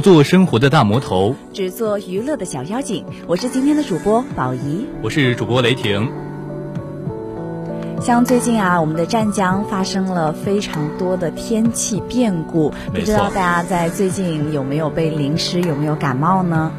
不做生活的大魔头，只做娱乐的小妖精。我是今天的主播宝仪，我是主播雷霆。像最近啊，我们的湛江发生了非常多的天气变故，不知道大家在最近有没有被淋湿，有没有感冒呢？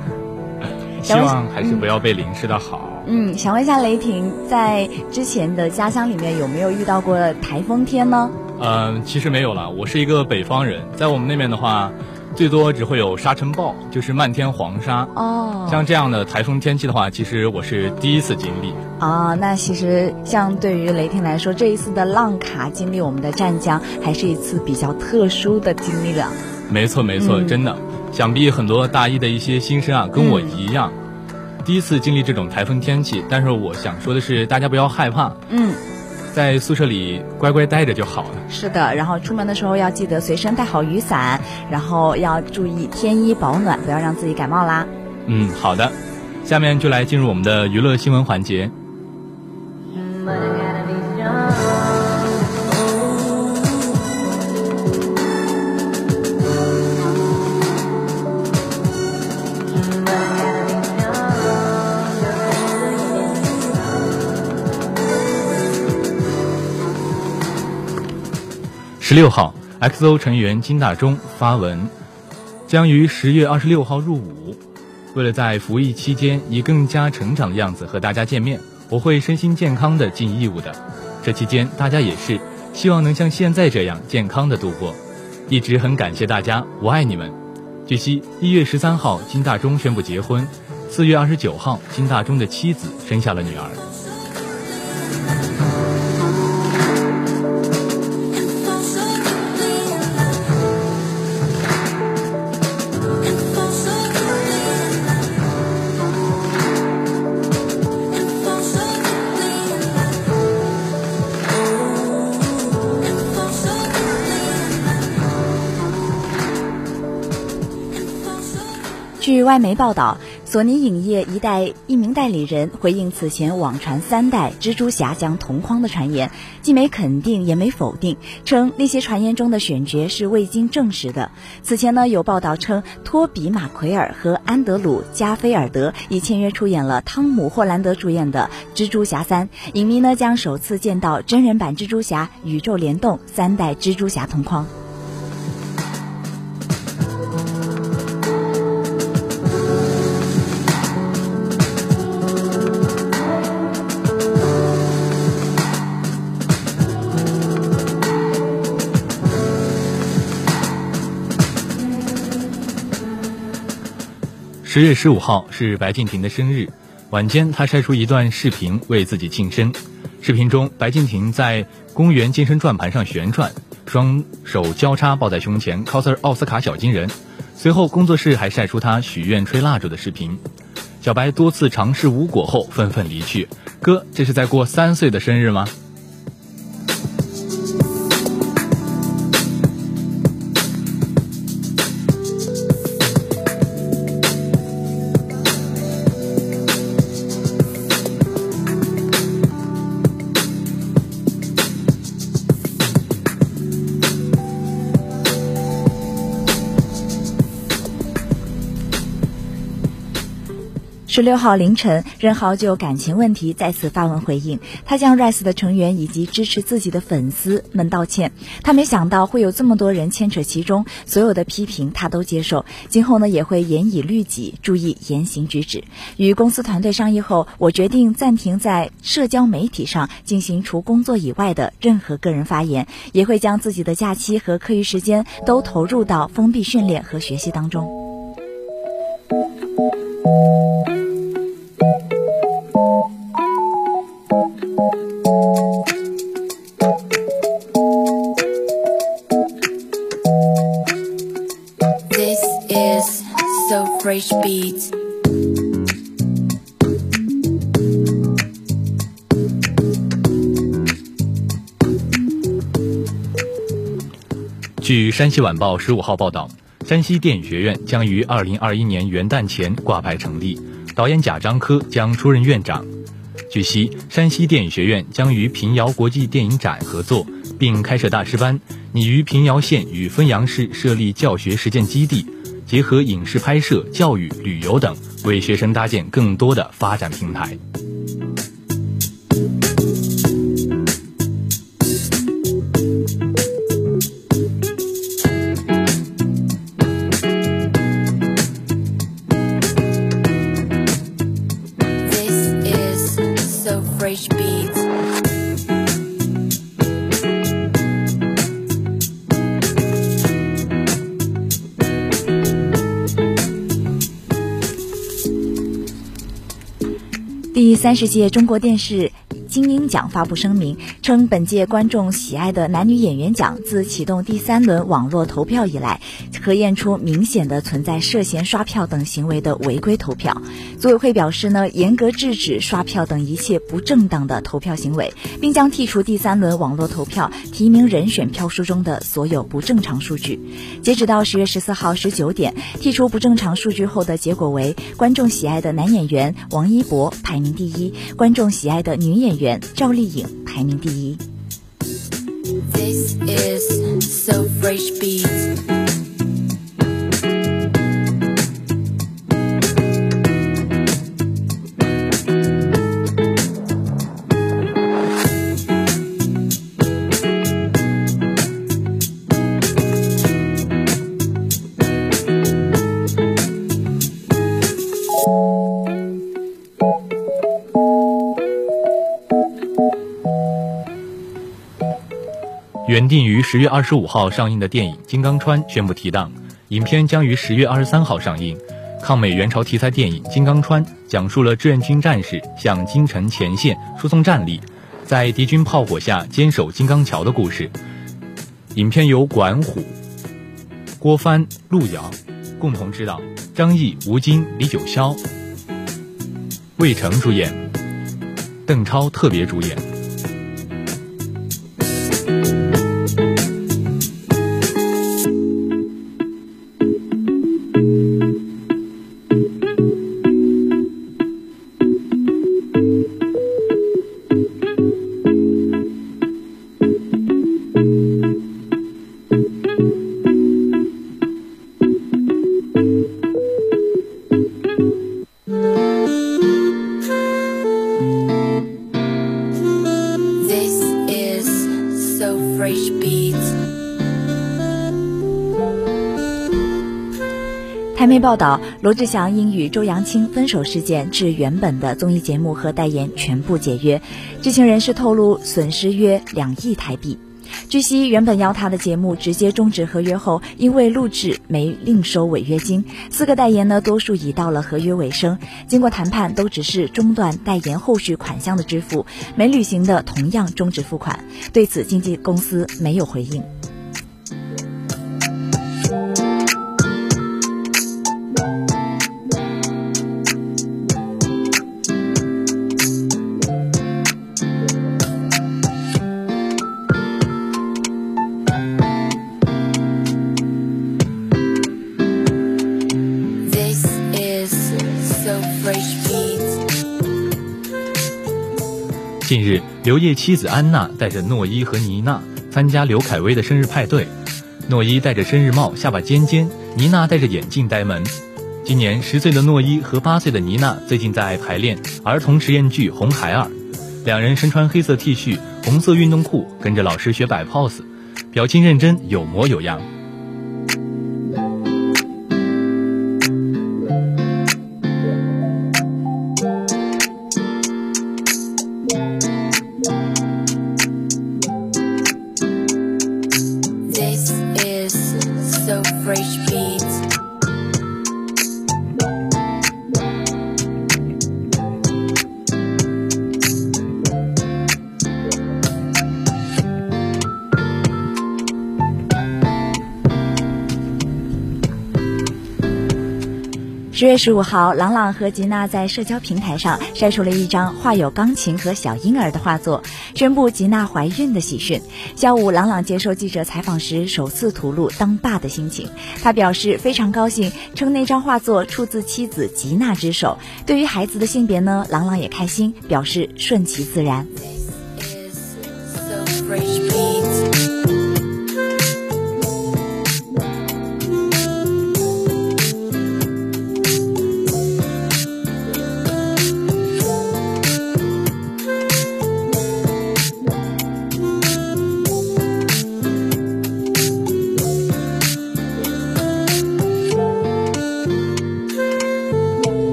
希望还是不要被淋湿的好。嗯，想问一下雷霆，在之前的家乡里面有没有遇到过台风天呢？嗯，其实没有了。我是一个北方人，在我们那边的话。最多只会有沙尘暴，就是漫天黄沙。哦，像这样的台风天气的话，其实我是第一次经历。啊，那其实像对于雷霆来说，这一次的浪卡经历我们的湛江，还是一次比较特殊的经历了。没错，没错，真的，想必很多大一的一些新生啊，跟我一样，第一次经历这种台风天气。但是我想说的是，大家不要害怕。嗯。在宿舍里乖乖待着就好了。是的，然后出门的时候要记得随身带好雨伞，然后要注意添衣保暖，不要让自己感冒啦。嗯，好的，下面就来进入我们的娱乐新闻环节。十六号，XO 成员金大中发文，将于十月二十六号入伍。为了在服役期间以更加成长的样子和大家见面，我会身心健康的尽义务的。这期间大家也是，希望能像现在这样健康的度过。一直很感谢大家，我爱你们。据悉，一月十三号金大中宣布结婚，四月二十九号金大中的妻子生下了女儿。据外媒报道，索尼影业一代一名代理人回应此前网传三代蜘蛛侠将同框的传言，既没肯定也没否定，称那些传言中的选角是未经证实的。此前呢，有报道称托比·马奎尔和安德鲁·加菲尔德已签约出演了汤姆·霍兰德主演的《蜘蛛侠三》，影迷呢将首次见到真人版蜘蛛侠宇宙联动，三代蜘蛛侠同框。十月十五号是白敬亭的生日，晚间他晒出一段视频为自己庆生。视频中，白敬亭在公园健身转盘上旋转，双手交叉抱在胸前，coser 奥斯卡小金人。随后，工作室还晒出他许愿吹蜡烛的视频。小白多次尝试无果后，愤愤离去。哥，这是在过三岁的生日吗？十六号凌晨，任豪就感情问题再次发文回应，他向 Rise 的成员以及支持自己的粉丝们道歉。他没想到会有这么多人牵扯其中，所有的批评他都接受，今后呢也会严以律己，注意言行举止。与公司团队商议后，我决定暂停在社交媒体上进行除工作以外的任何个人发言，也会将自己的假期和课余时间都投入到封闭训练和学习当中。Fresh beats。据山西晚报十五号报道，山西电影学院将于二零二一年元旦前挂牌成立，导演贾樟柯将出任院长。据悉，山西电影学院将与平遥国际电影展合作，并开设大师班，拟于平遥县与汾阳市设立教学实践基地。结合影视拍摄、教育、旅游等，为学生搭建更多的发展平台。三十届中国电视。金鹰奖发布声明称，本届观众喜爱的男女演员奖自启动第三轮网络投票以来，核验出明显的存在涉嫌刷票等行为的违规投票。组委会表示呢，严格制止刷票等一切不正当的投票行为，并将剔除第三轮网络投票提名人选票数中的所有不正常数据。截止到十月十四号十九点，剔除不正常数据后的结果为：观众喜爱的男演员王一博排名第一，观众喜爱的女演员。赵丽颖排名第一。This is so fresh beat. 原定于十月二十五号上映的电影《金刚川》宣布提档，影片将于十月二十三号上映。抗美援朝题材电影《金刚川》讲述了志愿军战士向京城前线输送战力，在敌军炮火下坚守金刚桥的故事。影片由管虎、郭帆、陆遥共同执导，张译、吴京、李九霄、魏成主演，邓超特别主演。报道，罗志祥因与周扬青分手事件致原本的综艺节目和代言全部解约。知情人士透露，损失约两亿台币。据悉，原本邀他的节目直接终止合约后，因为录制没另收违约金，四个代言呢，多数已到了合约尾声。经过谈判，都只是中断代言后续款项的支付，没履行的同样终止付款。对此，经纪公司没有回应。刘烨妻子安娜带着诺伊和妮娜参加刘恺威的生日派对。诺伊戴着生日帽，下巴尖尖；妮娜戴着眼镜呆萌。今年十岁的诺伊和八岁的妮娜最近在排练儿童实验剧《红孩儿》，两人身穿黑色 T 恤、红色运动裤，跟着老师学摆 pose，表情认真，有模有样。十月十五号，朗朗和吉娜在社交平台上晒出了一张画有钢琴和小婴儿的画作，宣布吉娜怀孕的喜讯。下午，朗朗接受记者采访时首次吐露当爸的心情，他表示非常高兴，称那张画作出自妻子吉娜之手。对于孩子的性别呢，朗朗也开心，表示顺其自然。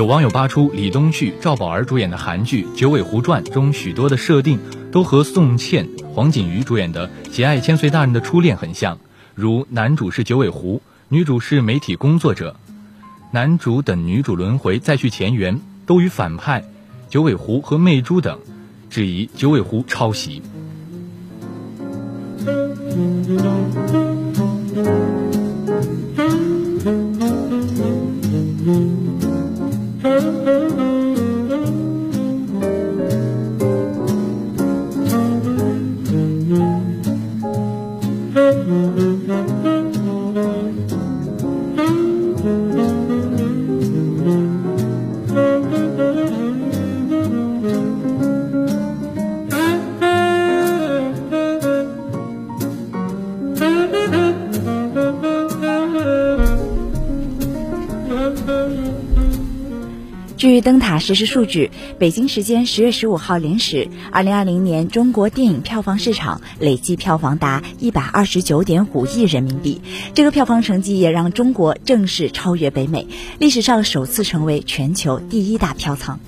有网友扒出李东旭、赵宝儿主演的韩剧《九尾狐传》中许多的设定都和宋茜、黄景瑜主演的《节爱千岁大人的初恋》很像，如男主是九尾狐，女主是媒体工作者，男主等女主轮回再续前缘，都与反派九尾狐和媚珠等质疑九尾狐抄袭。实时数据，北京时间十月十五号零时，二零二零年中国电影票房市场累计票房达一百二十九点五亿人民币。这个票房成绩也让中国正式超越北美，历史上首次成为全球第一大票仓。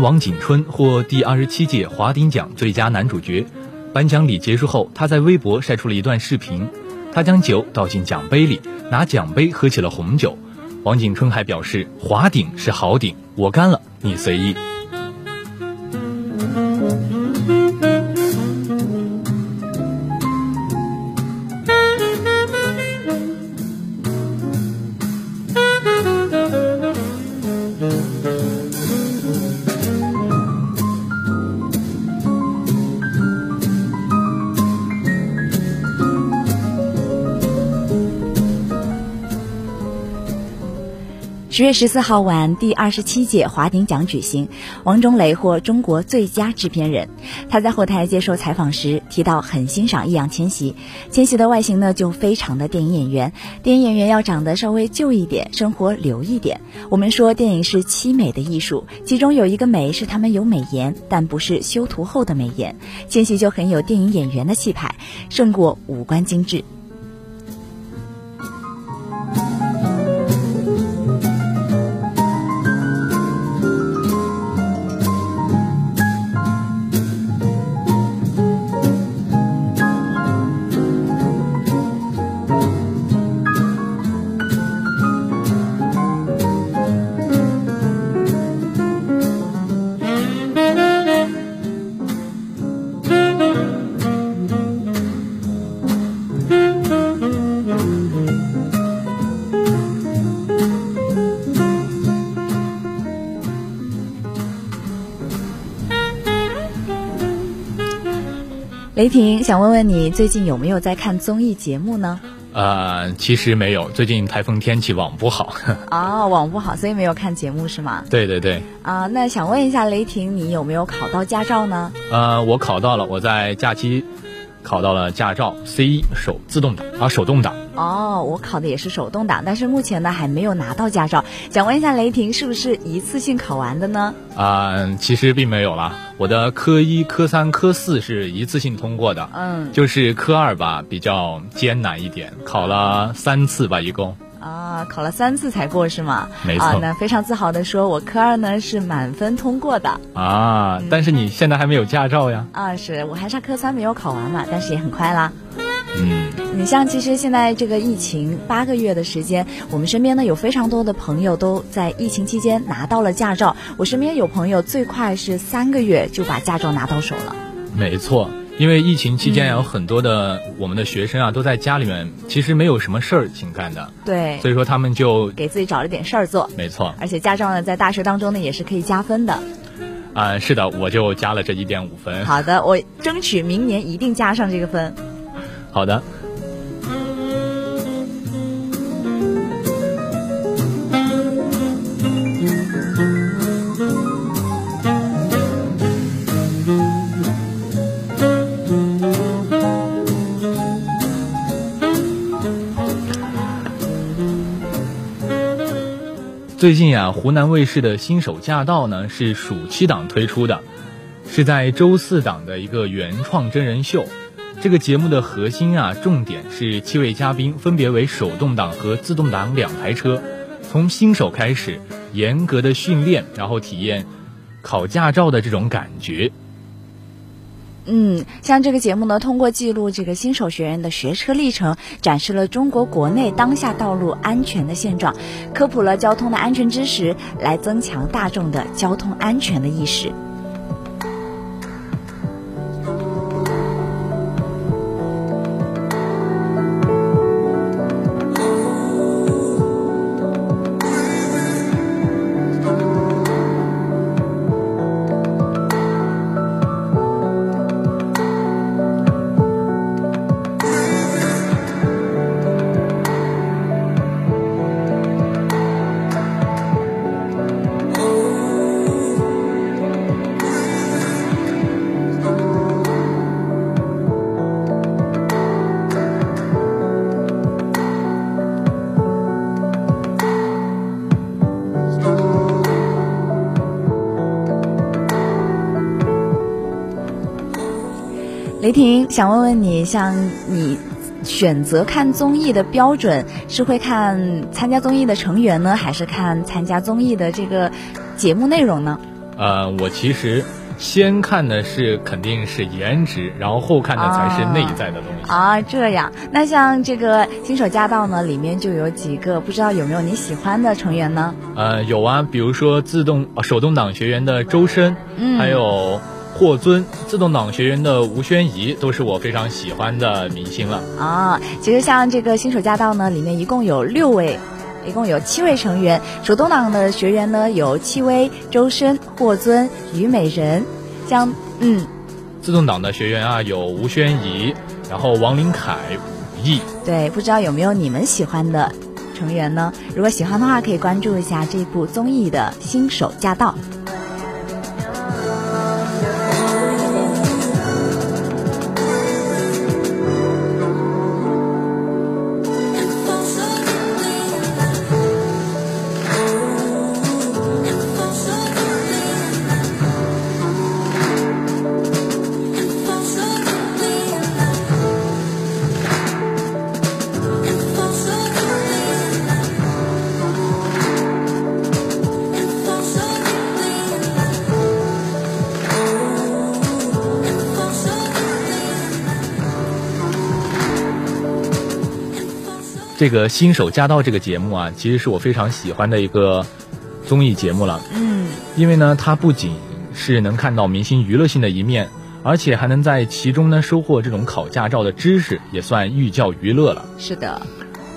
王景春获第二十七届华鼎奖最佳男主角。颁奖礼结束后，他在微博晒出了一段视频，他将酒倒进奖杯里，拿奖杯喝起了红酒。王景春还表示：“华鼎是好鼎，我干了，你随意。”十月十四号晚，第二十七届华鼎奖举行，王中磊获中国最佳制片人。他在后台接受采访时提到，很欣赏易烊千玺。千玺的外形呢，就非常的电影演员。电影演员要长得稍微旧一点，生活流一点。我们说，电影是凄美的艺术，其中有一个美是他们有美颜，但不是修图后的美颜。千玺就很有电影演员的气派，胜过五官精致。雷霆想问问你，最近有没有在看综艺节目呢？呃，其实没有，最近台风天气，网不好。哦，网不好，所以没有看节目是吗？对对对。啊，那想问一下雷霆，你有没有考到驾照呢？呃，我考到了，我在假期考到了驾照 C 一手自动挡啊，手动挡。哦，我考的也是手动挡，但是目前呢还没有拿到驾照。想问一下雷霆，是不是一次性考完的呢？啊，其实并没有啦，我的科一、科三、科四是一次性通过的。嗯，就是科二吧，比较艰难一点，考了三次吧，一共。啊，考了三次才过是吗？没错。啊，那非常自豪的说，我科二呢是满分通过的。啊，但是你现在还没有驾照呀？啊，是我还差科三没有考完嘛，但是也很快啦。嗯，你像其实现在这个疫情八个月的时间，我们身边呢有非常多的朋友都在疫情期间拿到了驾照。我身边有朋友最快是三个月就把驾照拿到手了。没错，因为疫情期间有很多的我们的学生啊都在家里面，其实没有什么事儿情干的。对，所以说他们就给自己找了点事儿做。没错，而且驾照呢在大学当中呢也是可以加分的。啊，是的，我就加了这一点五分。好的，我争取明年一定加上这个分。好的。最近啊，湖南卫视的新手驾到呢是暑期档推出的，是在周四档的一个原创真人秀。这个节目的核心啊，重点是七位嘉宾分别为手动挡和自动挡两台车，从新手开始，严格的训练，然后体验考驾照的这种感觉。嗯，像这个节目呢，通过记录这个新手学员的学车历程，展示了中国国内当下道路安全的现状，科普了交通的安全知识，来增强大众的交通安全的意识。雷霆，想问问你，像你选择看综艺的标准是会看参加综艺的成员呢，还是看参加综艺的这个节目内容呢？呃，我其实先看的是肯定是颜值，然后后看的才是内在的东西。啊，这样。那像这个新手驾到呢，里面就有几个，不知道有没有你喜欢的成员呢？呃，有啊，比如说自动手动挡学员的周深，嗯，还有。霍尊、自动挡学员的吴宣仪都是我非常喜欢的明星了啊。其实像这个新手驾到呢，里面一共有六位，一共有七位成员。手动挡的学员呢有戚薇、周深、霍尊、虞美人。像嗯，自动挡的学员啊有吴宣仪，然后王林凯、武艺。对，不知道有没有你们喜欢的成员呢？如果喜欢的话，可以关注一下这部综艺的新手驾到。这个新手驾到这个节目啊，其实是我非常喜欢的一个综艺节目了。嗯，因为呢，它不仅是能看到明星娱乐性的一面，而且还能在其中呢收获这种考驾照的知识，也算寓教于乐了。是的。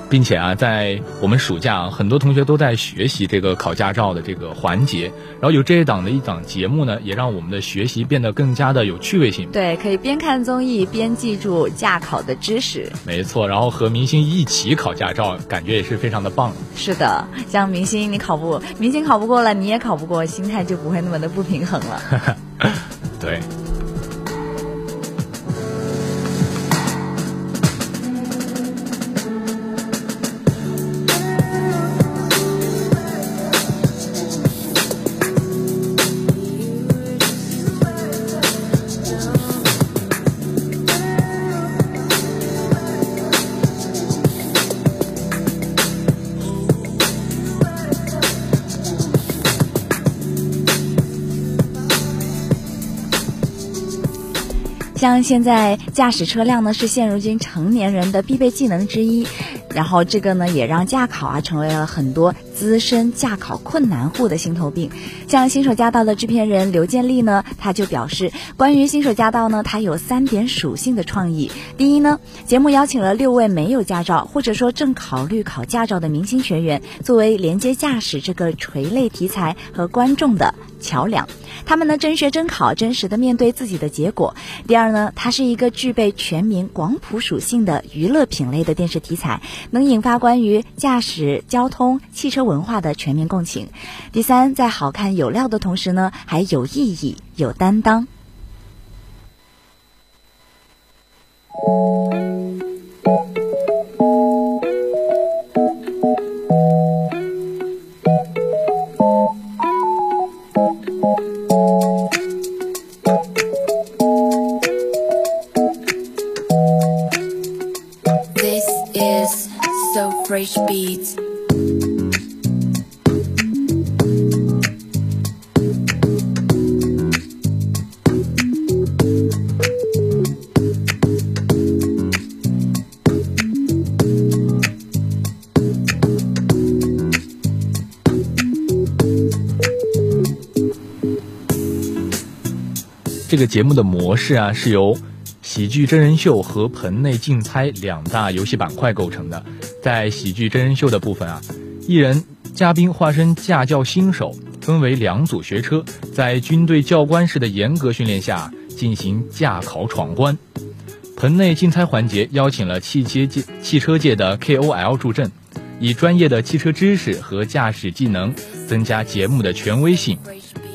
并且啊，在我们暑假啊，很多同学都在学习这个考驾照的这个环节。然后有这一档的一档节目呢，也让我们的学习变得更加的有趣味性。对，可以边看综艺边记住驾考的知识。没错，然后和明星一起考驾照，感觉也是非常的棒。是的，像明星你考不，明星考不过了，你也考不过，心态就不会那么的不平衡了。对。现在驾驶车辆呢，是现如今成年人的必备技能之一，然后这个呢，也让驾考啊成为了很多资深驾考困难户的心头病。像新手驾到的制片人刘建立呢，他就表示，关于新手驾到呢，他有三点属性的创意。第一呢，节目邀请了六位没有驾照或者说正考虑考驾照的明星学员，作为连接驾驶这个垂类题材和观众的。桥梁，他们呢真学真考，真实的面对自己的结果。第二呢，它是一个具备全民广普属性的娱乐品类的电视题材，能引发关于驾驶、交通、汽车文化的全民共情。第三，在好看有料的同时呢，还有意义、有担当。This is so fresh beats. 这个节目的模式啊，是由喜剧真人秀和棚内竞猜两大游戏板块构成的。在喜剧真人秀的部分啊，艺人嘉宾化身驾教新手，分为两组学车，在军队教官式的严格训练下进行驾考闯关。棚内竞猜环节邀请了汽车界汽车界的 KOL 助阵，以专业的汽车知识和驾驶技能增加节目的权威性。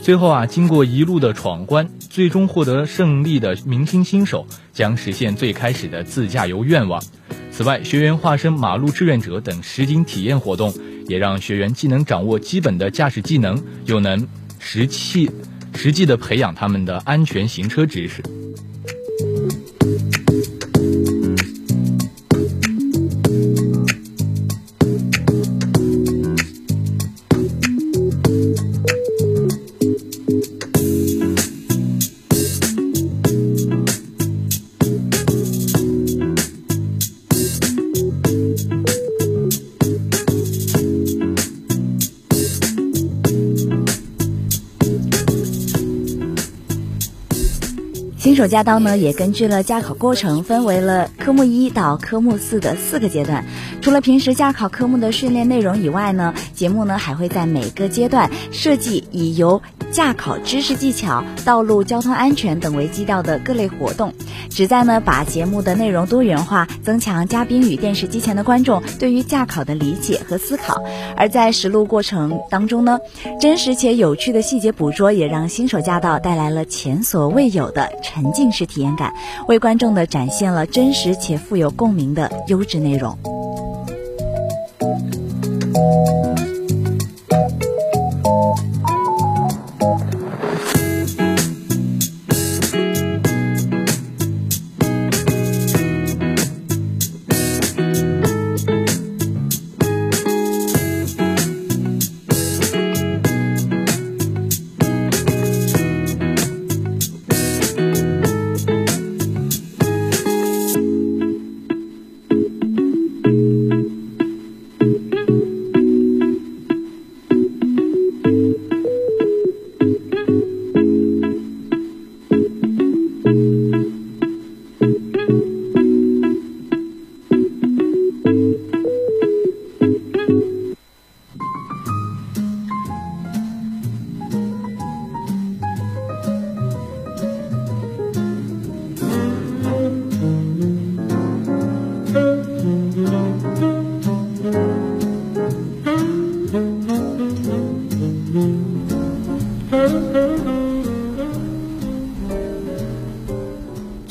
最后啊，经过一路的闯关，最终获得胜利的明星新手将实现最开始的自驾游愿望。此外，学员化身马路志愿者等实景体验活动，也让学员既能掌握基本的驾驶技能，又能实际实际的培养他们的安全行车知识。新手驾到呢，也根据了驾考过程，分为了科目一到科目四的四个阶段。除了平时驾考科目的训练内容以外呢，节目呢还会在每个阶段设计以由驾考知识技巧、道路交通安全等为基调的各类活动，旨在呢把节目的内容多元化，增强嘉宾与电视机前的观众对于驾考的理解和思考。而在实录过程当中呢，真实且有趣的细节捕捉，也让新手驾到带来了前所未有的沉浸式体验感，为观众的展现了真实且富有共鸣的优质内容。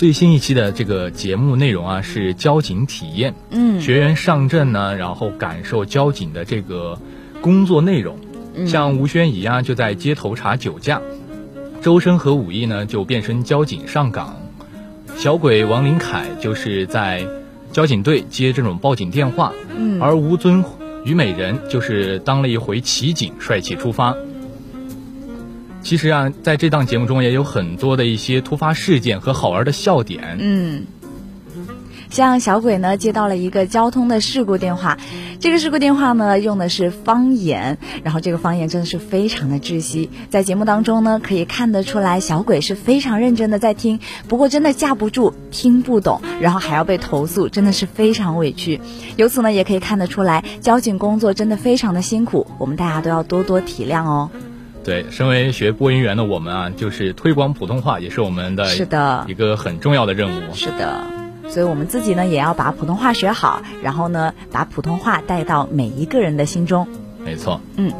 最新一期的这个节目内容啊，是交警体验。嗯，学员上阵呢，然后感受交警的这个工作内容。嗯像吴宣仪啊，就在街头查酒驾；周深和武艺呢，就变身交警上岗；小鬼王林凯就是在交警队接这种报警电话。嗯，而吴尊虞美人就是当了一回骑警，帅气出发。其实啊，在这档节目中也有很多的一些突发事件和好玩的笑点。嗯。像小鬼呢接到了一个交通的事故电话，这个事故电话呢用的是方言，然后这个方言真的是非常的窒息。在节目当中呢可以看得出来，小鬼是非常认真的在听，不过真的架不住听不懂，然后还要被投诉，真的是非常委屈。由此呢也可以看得出来，交警工作真的非常的辛苦，我们大家都要多多体谅哦。对，身为学播音员的我们啊，就是推广普通话也是我们的是的一个很重要的任务。是的，所以我们自己呢也要把普通话学好，然后呢把普通话带到每一个人的心中。没错，嗯。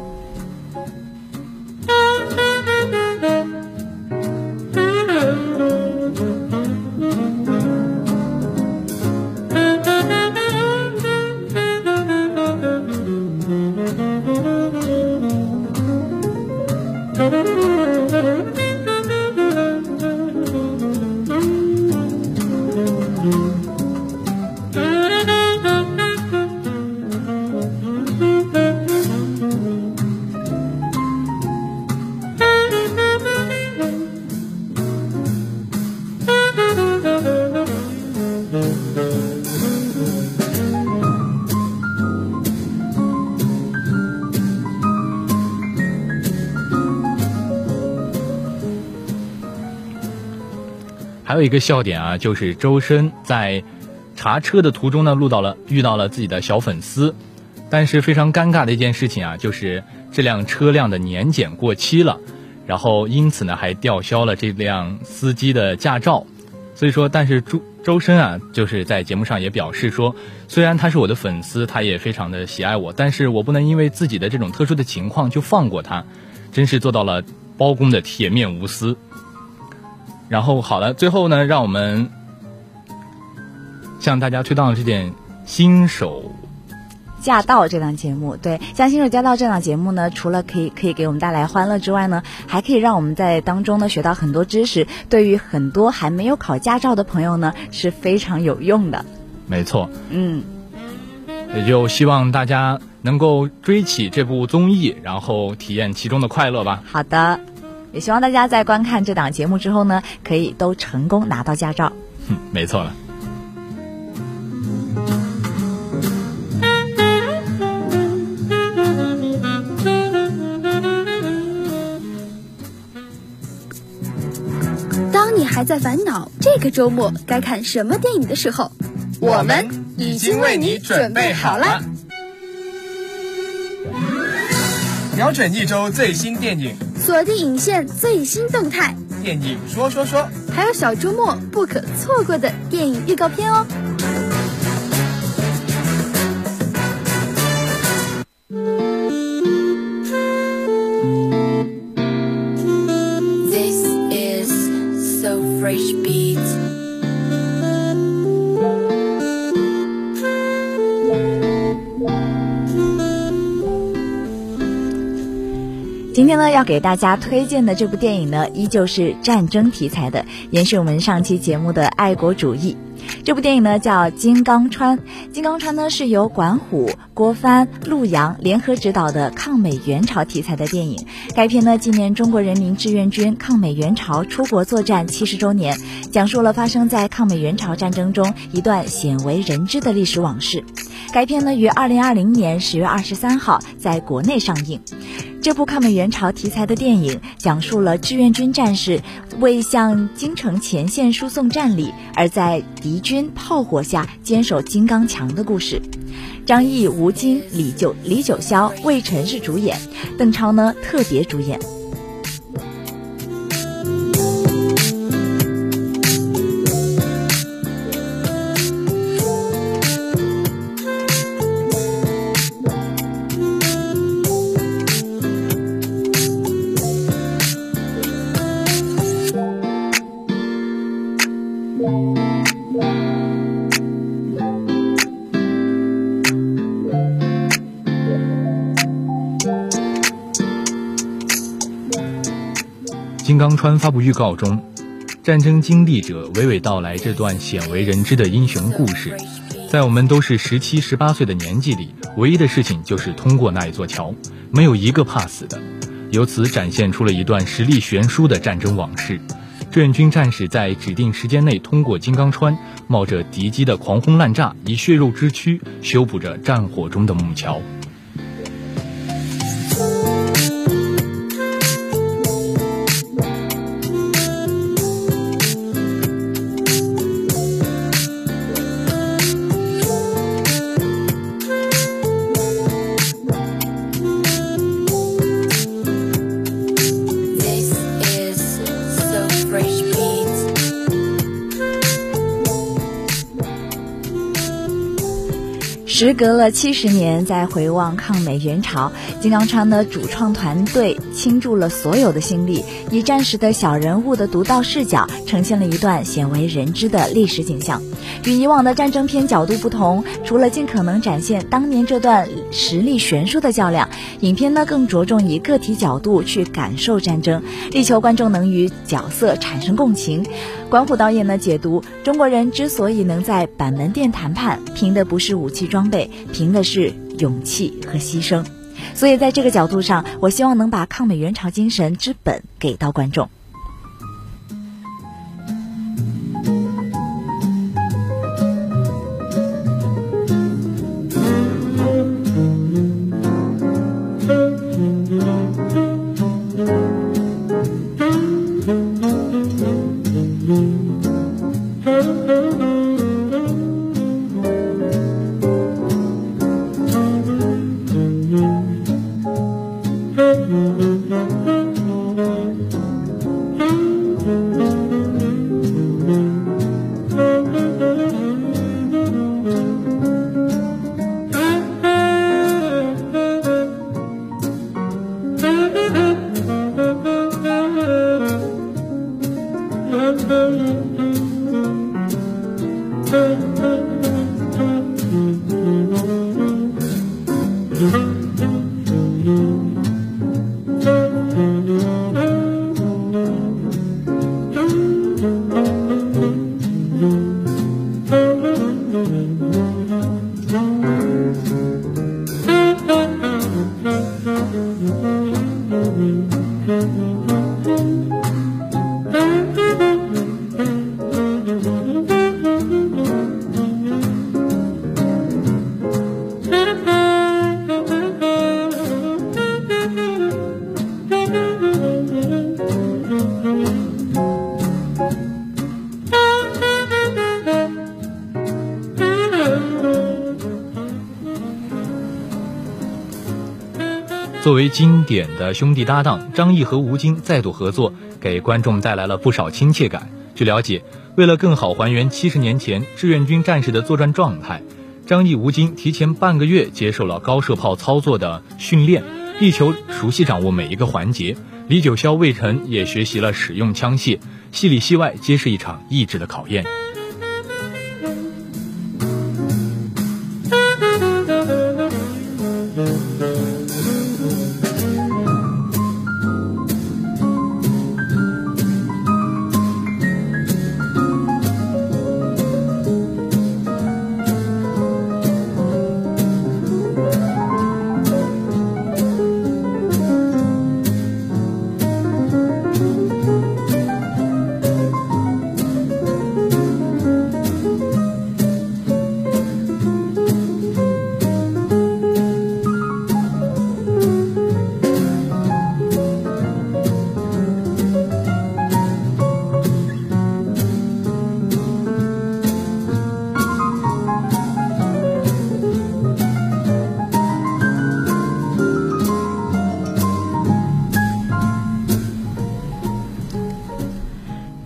一个笑点啊，就是周深在查车的途中呢，录到了遇到了自己的小粉丝，但是非常尴尬的一件事情啊，就是这辆车辆的年检过期了，然后因此呢还吊销了这辆司机的驾照。所以说，但是周周深啊，就是在节目上也表示说，虽然他是我的粉丝，他也非常的喜爱我，但是我不能因为自己的这种特殊的情况就放过他，真是做到了包公的铁面无私。然后好了，最后呢，让我们向大家推到这件新手驾到这档节目。对，像新手驾到这档节目呢，除了可以可以给我们带来欢乐之外呢，还可以让我们在当中呢学到很多知识，对于很多还没有考驾照的朋友呢是非常有用的。没错，嗯，也就希望大家能够追起这部综艺，然后体验其中的快乐吧。好的。也希望大家在观看这档节目之后呢，可以都成功拿到驾照。嗯，没错了。当你还在烦恼这个周末该看什么电影的时候，我们已经为你准备好了。瞄准一周最新电影。锁定影线最新动态，电影说说说，还有小周末不可错过的电影预告片哦。要给大家推荐的这部电影呢，依旧是战争题材的，延续我们上期节目的爱国主义。这部电影呢叫《金刚川》，《金刚川》呢是由管虎、郭帆、陆阳联合执导的抗美援朝题材的电影。该片呢纪念中国人民志愿军抗美援朝出国作战七十周年，讲述了发生在抗美援朝战争中一段鲜为人知的历史往事。该片呢于二零二零年十月二十三号在国内上映。这部抗美援朝题材的电影，讲述了志愿军战士为向京城前线输送战力，而在敌军炮火下坚守金刚墙的故事。张译、吴京、李九、李九霄、魏晨是主演，邓超呢特别主演。川发布预告中，战争经历者娓娓道来这段鲜为人知的英雄故事。在我们都是十七、十八岁的年纪里，唯一的事情就是通过那一座桥，没有一个怕死的。由此展现出了一段实力悬殊的战争往事。志愿军战士在指定时间内通过金刚川，冒着敌机的狂轰滥炸，以血肉之躯修补着战火中的木桥。时隔了七十年，在回望抗美援朝，金刚川的主创团队倾注了所有的心力，以战时的小人物的独到视角，呈现了一段鲜为人知的历史景象。与以往的战争片角度不同，除了尽可能展现当年这段实力悬殊的较量，影片呢更着重以个体角度去感受战争，力求观众能与角色产生共情。管虎导演呢解读，中国人之所以能在板门店谈判，凭的不是武器装备，凭的是勇气和牺牲。所以在这个角度上，我希望能把抗美援朝精神之本给到观众。点的兄弟搭档，张译和吴京再度合作，给观众带来了不少亲切感。据了解，为了更好还原七十年前志愿军战士的作战状态，张译、吴京提前半个月接受了高射炮操作的训练，力求熟悉掌握每一个环节。李九霄、魏晨也学习了使用枪械，戏里戏外皆是一场意志的考验。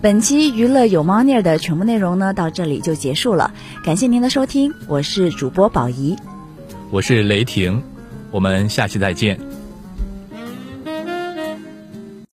本期娱乐有猫腻儿的全部内容呢，到这里就结束了。感谢您的收听，我是主播宝仪，我是雷霆，我们下期再见。